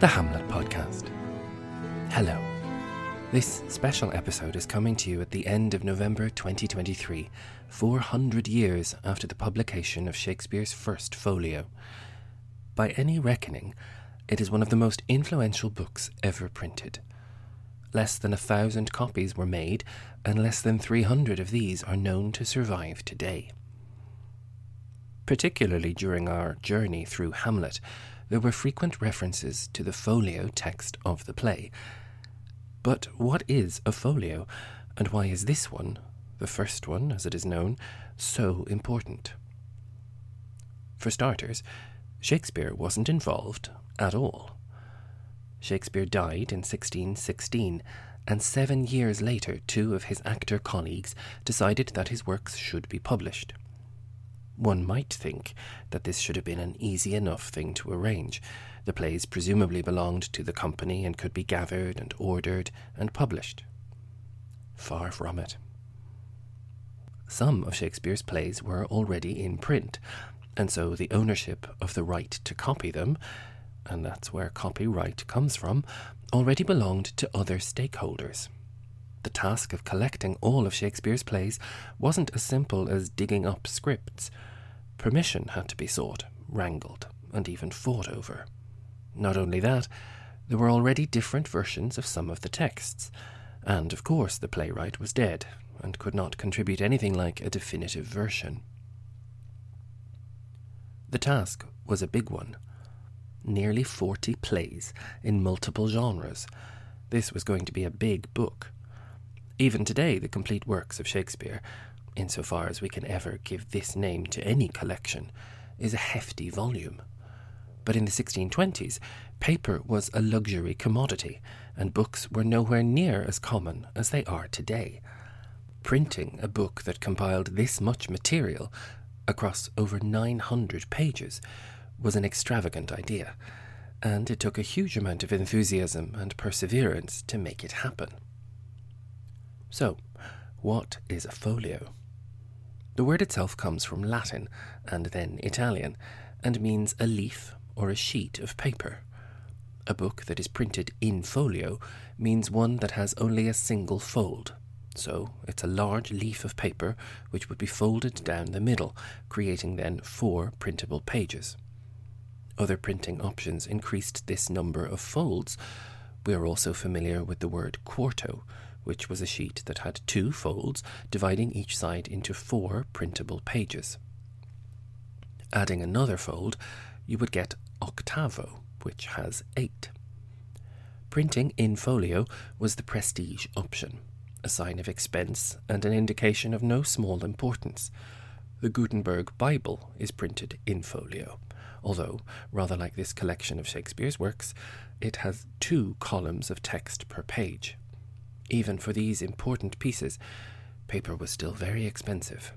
the Hamlet Podcast. Hello. This special episode is coming to you at the end of November 2023, 400 years after the publication of Shakespeare's first folio. By any reckoning, it is one of the most influential books ever printed. Less than a thousand copies were made, and less than 300 of these are known to survive today. Particularly during our journey through Hamlet, there were frequent references to the folio text of the play. But what is a folio, and why is this one, the first one as it is known, so important? For starters, Shakespeare wasn't involved at all. Shakespeare died in 1616, and seven years later, two of his actor colleagues decided that his works should be published. One might think that this should have been an easy enough thing to arrange. The plays presumably belonged to the company and could be gathered and ordered and published. Far from it. Some of Shakespeare's plays were already in print, and so the ownership of the right to copy them, and that's where copyright comes from, already belonged to other stakeholders. The task of collecting all of Shakespeare's plays wasn't as simple as digging up scripts. Permission had to be sought, wrangled, and even fought over. Not only that, there were already different versions of some of the texts, and of course the playwright was dead and could not contribute anything like a definitive version. The task was a big one. Nearly 40 plays in multiple genres. This was going to be a big book. Even today, the complete works of Shakespeare insofar as we can ever give this name to any collection, is a hefty volume. But in the 1620s, paper was a luxury commodity, and books were nowhere near as common as they are today. Printing a book that compiled this much material across over 900 pages was an extravagant idea, and it took a huge amount of enthusiasm and perseverance to make it happen. So, what is a folio? The word itself comes from Latin and then Italian and means a leaf or a sheet of paper. A book that is printed in folio means one that has only a single fold. So it's a large leaf of paper which would be folded down the middle, creating then four printable pages. Other printing options increased this number of folds. We are also familiar with the word quarto, which was a sheet that had two folds, dividing each side into four printable pages. Adding another fold, you would get octavo, which has eight. Printing in folio was the prestige option, a sign of expense and an indication of no small importance. The Gutenberg Bible is printed in folio, although, rather like this collection of Shakespeare's works, it has two columns of text per page. Even for these important pieces, paper was still very expensive.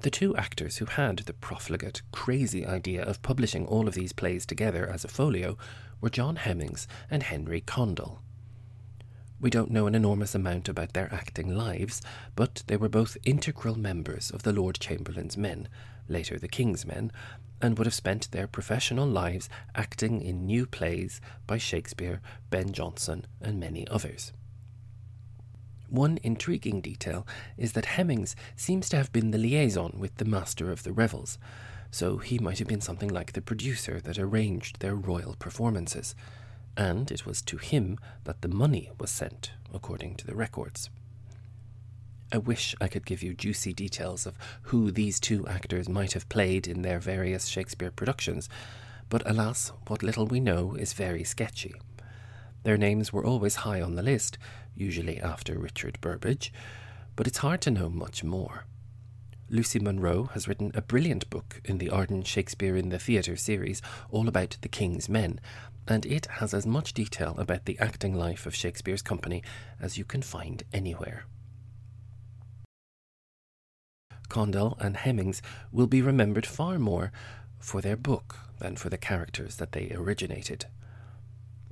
The two actors who had the profligate, crazy idea of publishing all of these plays together as a folio were John Hemmings and Henry Condell. We don't know an enormous amount about their acting lives, but they were both integral members of the Lord Chamberlain's men, later the King's men, and would have spent their professional lives acting in new plays by Shakespeare, Ben Jonson, and many others. One intriguing detail is that Hemmings seems to have been the liaison with the master of the revels, so he might have been something like the producer that arranged their royal performances, and it was to him that the money was sent, according to the records. I wish I could give you juicy details of who these two actors might have played in their various Shakespeare productions, but alas, what little we know is very sketchy. Their names were always high on the list, usually after Richard Burbage, but it's hard to know much more. Lucy Munro has written a brilliant book in the Arden Shakespeare in the Theatre series all about the King's Men, and it has as much detail about the acting life of Shakespeare's company as you can find anywhere. Condell and Hemmings will be remembered far more for their book than for the characters that they originated.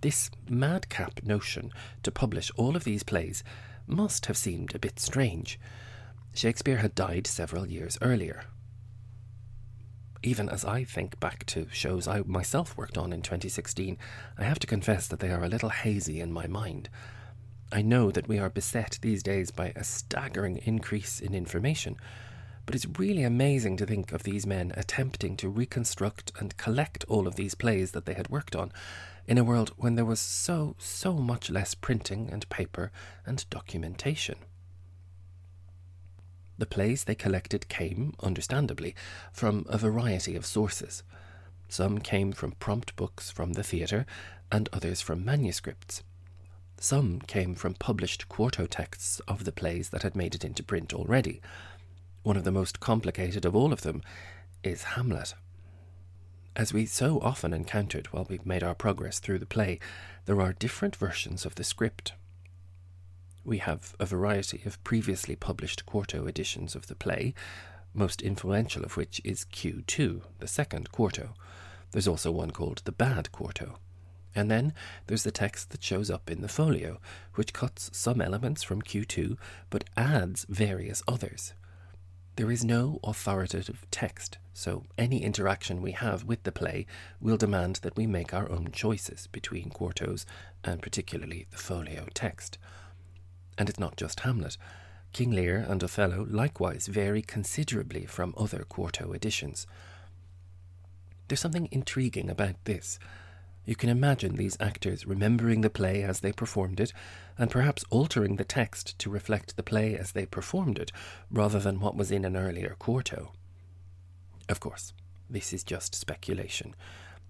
This madcap notion to publish all of these plays must have seemed a bit strange. Shakespeare had died several years earlier. even as I think back to shows I myself worked on in 2016, I have to confess that they are a little hazy in my mind. I know that we are beset these days by a staggering increase in information, but it's really amazing to think of these men attempting to reconstruct and collect all of these plays that they had worked on in a world when there was so, so much less printing and paper and documentation. The plays they collected came, understandably, from a variety of sources. Some came from prompt books from the theatre, and others from manuscripts. Some came from published quarto texts of the plays that had made it into print already. One of the most complicated of all of them is Hamlet. As we so often encountered while we made our progress through the play, there are different versions of the script we have a variety of previously published quarto editions of the play, most influential of which is Q2, the second quarto. There's also one called the Bad Quarto. And then there's the text that shows up in the folio, which cuts some elements from Q2 but adds various others. There is no authoritative text, so any interaction we have with the play will demand that we make our own choices between quartos and particularly the folio text. And it's not just Hamlet. King Lear and Othello likewise vary considerably from other quarto editions. There's something intriguing about this. You can imagine these actors remembering the play as they performed it, and perhaps altering the text to reflect the play as they performed it, rather than what was in an earlier quarto. Of course, this is just speculation.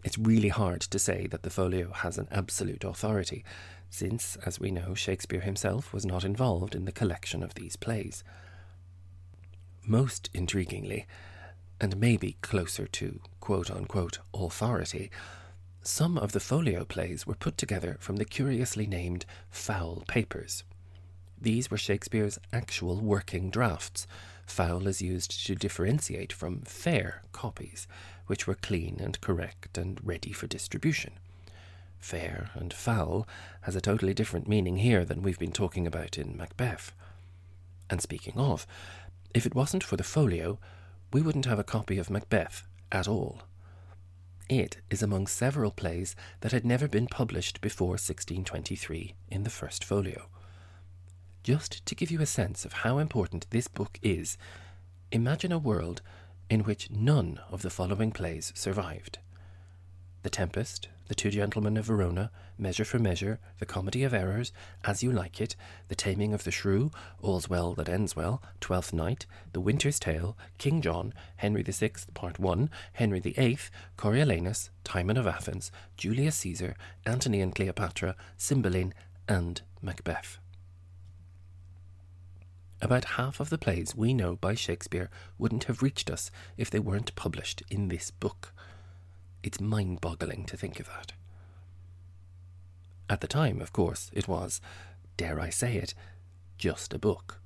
It's really hard to say that the folio has an absolute authority, since, as we know, Shakespeare himself was not involved in the collection of these plays. Most intriguingly, and maybe closer to quote unquote authority, some of the folio plays were put together from the curiously named foul papers. These were Shakespeare's actual working drafts. Foul is used to differentiate from fair copies, which were clean and correct and ready for distribution fair and foul, has a totally different meaning here than we've been talking about in Macbeth. And speaking of, if it wasn't for the folio, we wouldn't have a copy of Macbeth at all. It is among several plays that had never been published before 1623 in the first folio. Just to give you a sense of how important this book is, imagine a world in which none of the following plays survived The Tempest, the Two Gentlemen of Verona, Measure for Measure, The Comedy of Errors, As You Like It, The Taming of the Shrew, All's Well That Ends Well, Twelfth Night, The Winter's Tale, King John, Henry VI, Part 1, Henry VIII, Coriolanus, Timon of Athens, Julius Caesar, Antony and Cleopatra, Cymbeline, and Macbeth. About half of the plays we know by Shakespeare wouldn't have reached us if they weren't published in this book. It's mind boggling to think of that. At the time, of course, it was, dare I say it, just a book.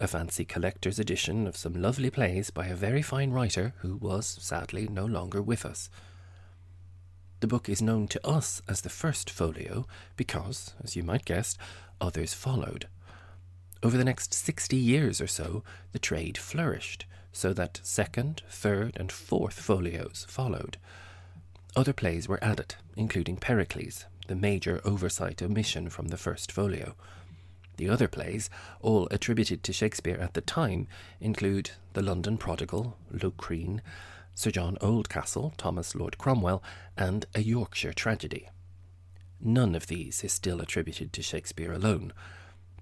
A fancy collector's edition of some lovely plays by a very fine writer who was, sadly, no longer with us. The book is known to us as the first folio because, as you might guess, others followed. Over the next sixty years or so, the trade flourished, so that second, third, and fourth folios followed. Other plays were added, including Pericles, the major oversight omission from the first folio. The other plays, all attributed to Shakespeare at the time, include The London Prodigal, Locrine, Sir John Oldcastle, Thomas Lord Cromwell, and A Yorkshire Tragedy. None of these is still attributed to Shakespeare alone.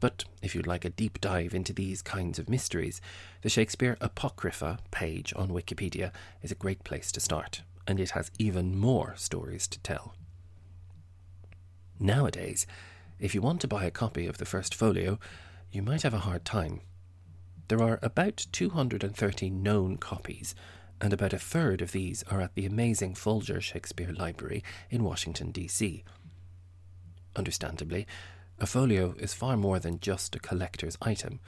But if you'd like a deep dive into these kinds of mysteries, the Shakespeare Apocrypha page on Wikipedia is a great place to start and it has even more stories to tell. Nowadays, if you want to buy a copy of the first folio, you might have a hard time. There are about 230 known copies, and about a third of these are at the amazing Folger Shakespeare Library in Washington, D.C. Understandably, a folio is far more than just a collector's item,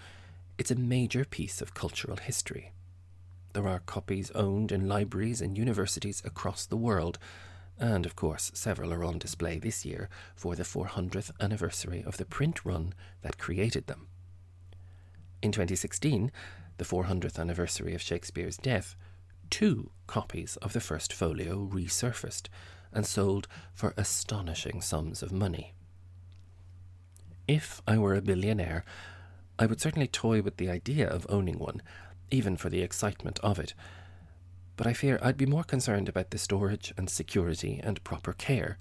it's a major piece of cultural history. There are copies owned in libraries and universities across the world, and of course, several are on display this year for the 400th anniversary of the print run that created them. In 2016, the 400th anniversary of Shakespeare's death, two copies of the first folio resurfaced and sold for astonishing sums of money. If I were a billionaire, I would certainly toy with the idea of owning one, even for the excitement of it. But I fear I'd be more concerned about the storage and security and proper care.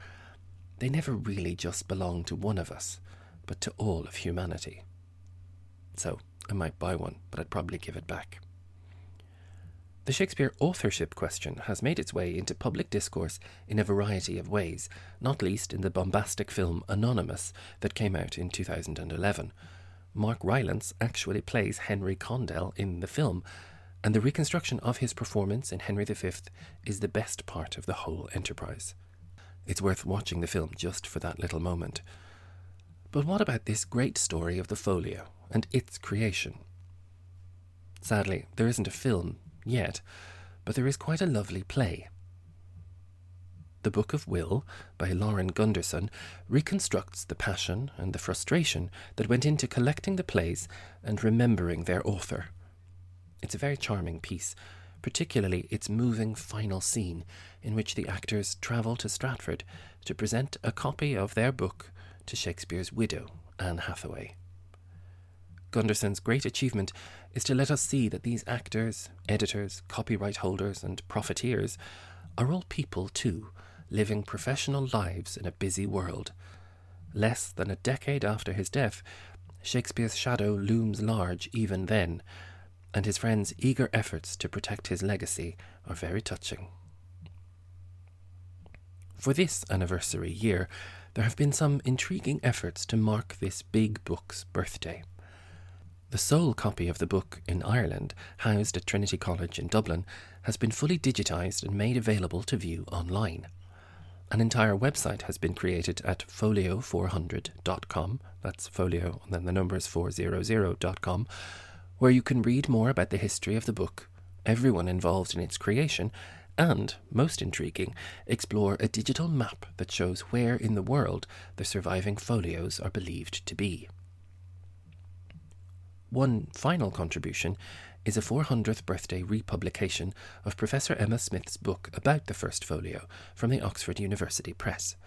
They never really just belong to one of us, but to all of humanity. So I might buy one, but I'd probably give it back. The Shakespeare authorship question has made its way into public discourse in a variety of ways, not least in the bombastic film Anonymous that came out in 2011. Mark Rylance actually plays Henry Condell in the film, and the reconstruction of his performance in Henry V is the best part of the whole enterprise. It's worth watching the film just for that little moment. But what about this great story of the folio and its creation? Sadly, there isn't a film yet, but there is quite a lovely play. The Book of Will by Lauren Gunderson reconstructs the passion and the frustration that went into collecting the plays and remembering their author. It's a very charming piece, particularly its moving final scene in which the actors travel to Stratford to present a copy of their book to Shakespeare's widow, Anne Hathaway. Gunderson's great achievement is to let us see that these actors, editors, copyright holders, and profiteers are all people too, living professional lives in a busy world. Less than a decade after his death, Shakespeare's shadow looms large even then, and his friends' eager efforts to protect his legacy are very touching. For this anniversary year, there have been some intriguing efforts to mark this big book's birthday. The sole copy of the book in Ireland, housed at Trinity College in Dublin, has been fully digitised and made available to view online. An entire website has been created at folio400.com, that's folio and then the number is 400.com, where you can read more about the history of the book, everyone involved in its creation, and, most intriguing, explore a digital map that shows where in the world the surviving folios are believed to be. One final contribution is a 400th birthday republication of Professor Emma Smith's book about the First Folio from the Oxford University Press.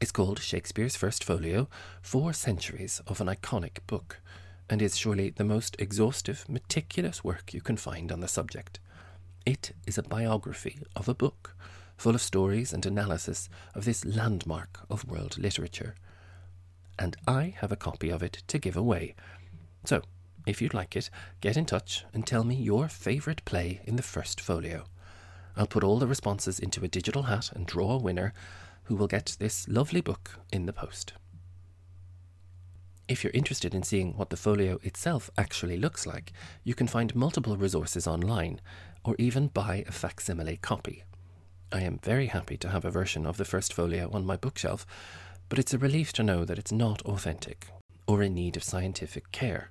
It's called Shakespeare's First Folio Four Centuries of an Iconic Book, and is surely the most exhaustive, meticulous work you can find on the subject. It is a biography of a book, full of stories and analysis of this landmark of world literature. And I have a copy of it to give away. So, if you'd like it, get in touch and tell me your favourite play in the first folio. I'll put all the responses into a digital hat and draw a winner who will get this lovely book in the post. If you're interested in seeing what the folio itself actually looks like, you can find multiple resources online or even buy a facsimile copy. I am very happy to have a version of the first folio on my bookshelf, but it's a relief to know that it's not authentic or in need of scientific care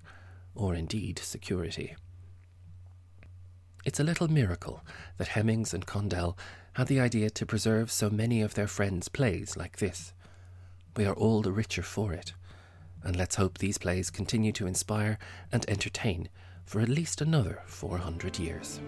or indeed security. It's a little miracle that Hemmings and Condell had the idea to preserve so many of their friends' plays like this. We are all the richer for it, and let's hope these plays continue to inspire and entertain for at least another 400 years.